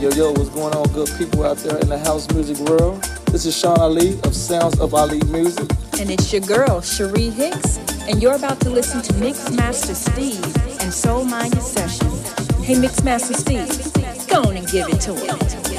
Yo, yo, what's going on, good people out there in the house music world? This is Sean Ali of Sounds of Ali Music. And it's your girl, Cherie Hicks, and you're about to listen to Mix Master Steve and Soul Minded Sessions. Hey, Mix Master Steve, go on and give it to him.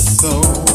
So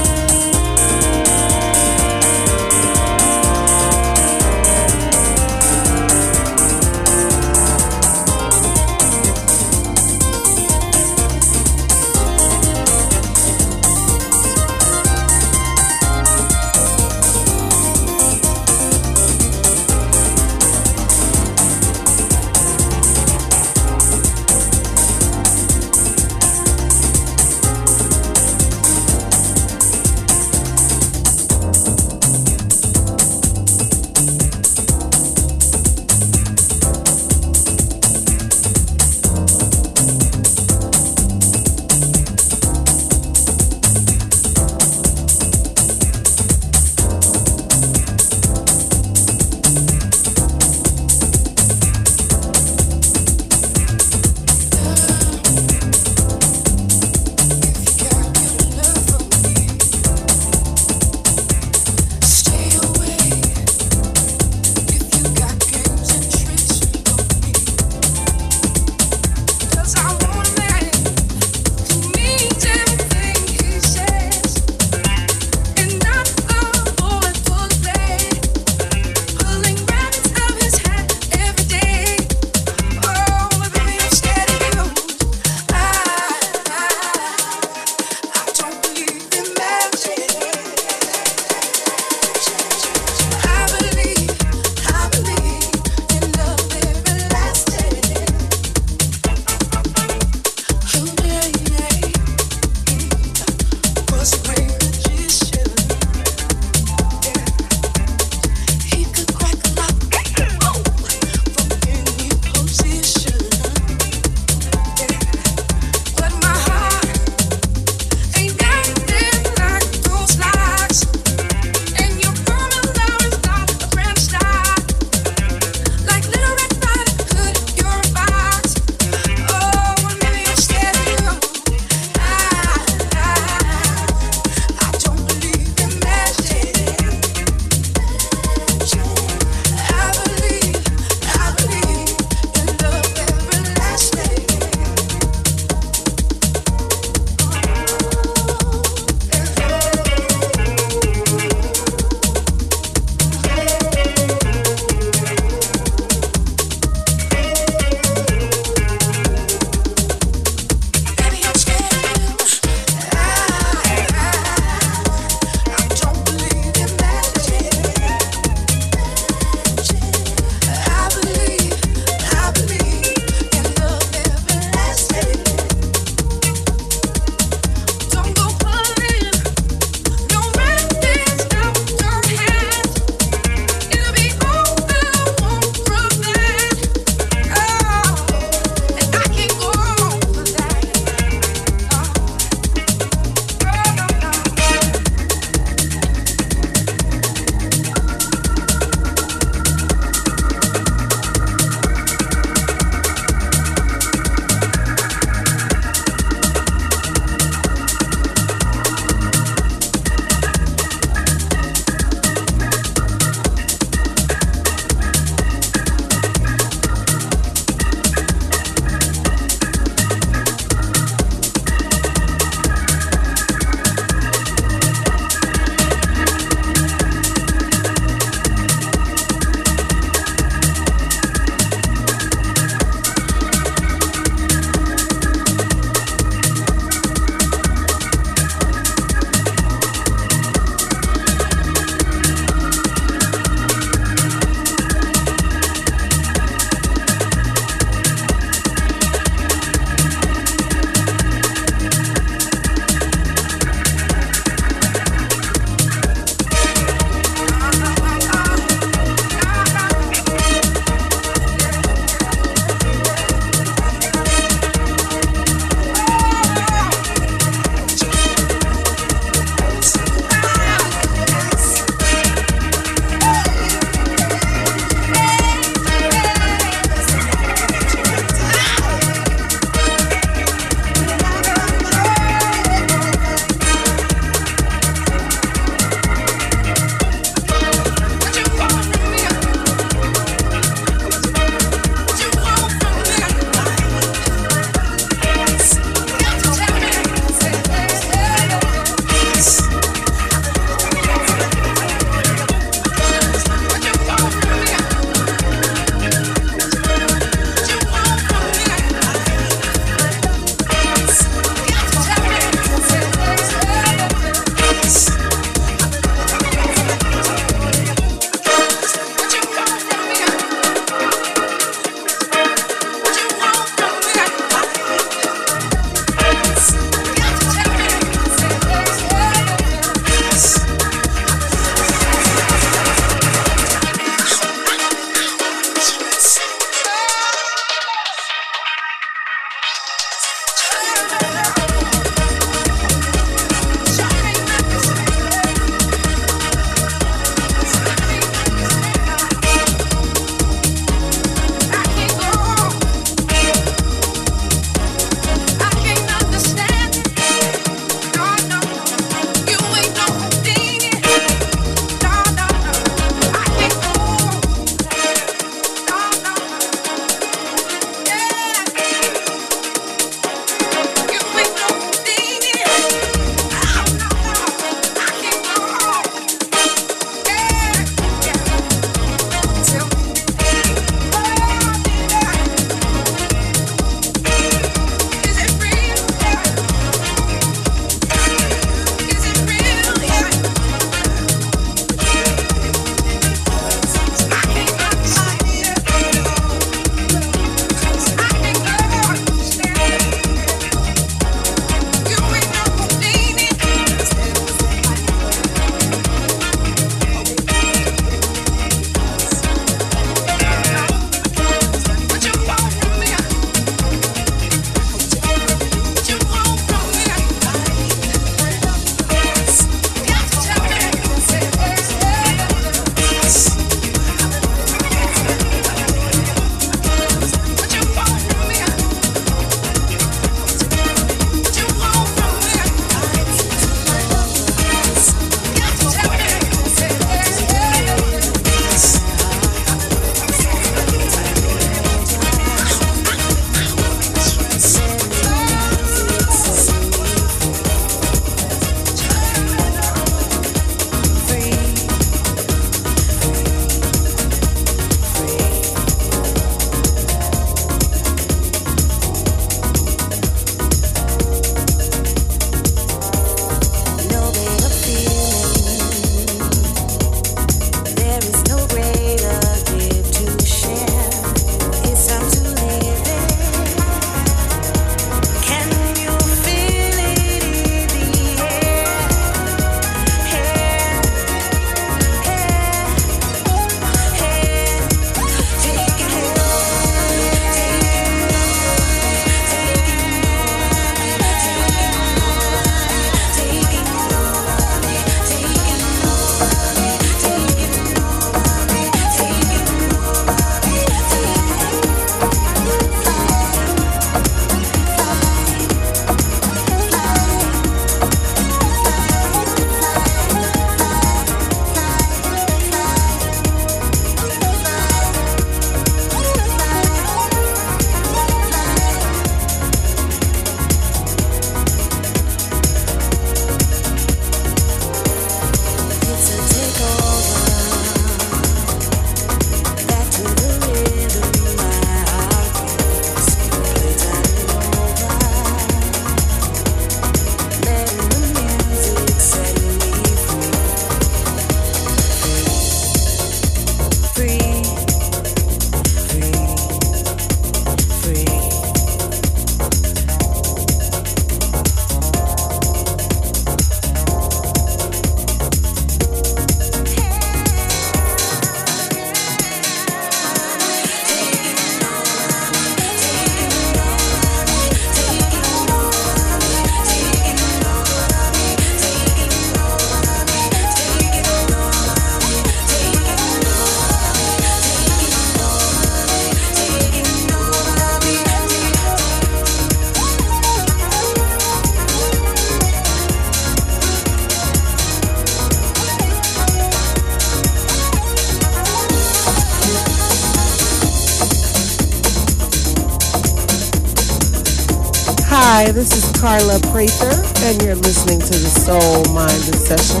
Carla Prather, and you're listening to the Soul Minded Session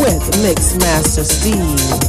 with Mix Master Steve.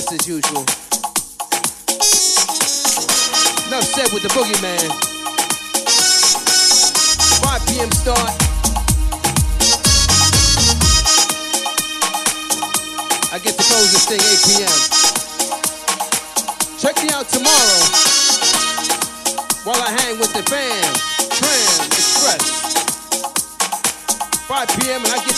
just as usual. Enough said with the boogeyman. 5 p.m. start. I get to close this thing 8 p.m. Check me out tomorrow while I hang with the fam, Tram Express. 5 p.m. and I get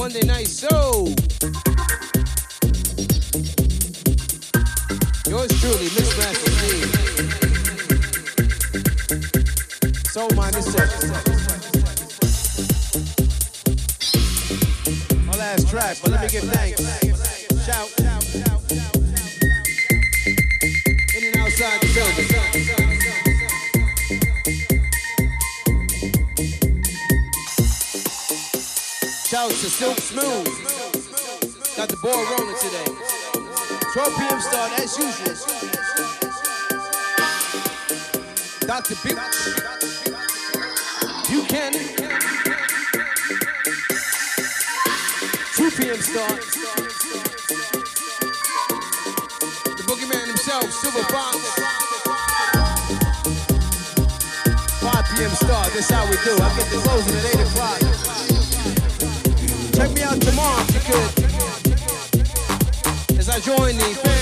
Monday Night Soul. Yours truly, Mix Master Steve. Soul Minded Session. My last track, but let me give thanks. Shouts to Silk Smooth. Got the ball rolling today. 12 p.m. start as usual. Dr. Big Buchanan. 2 p.m. start. The boogeyman himself, Silver Fox. 5 p.m. start. That's how we do. I get the closing at 8 o'clock. Check me out tomorrow if you could. As I join the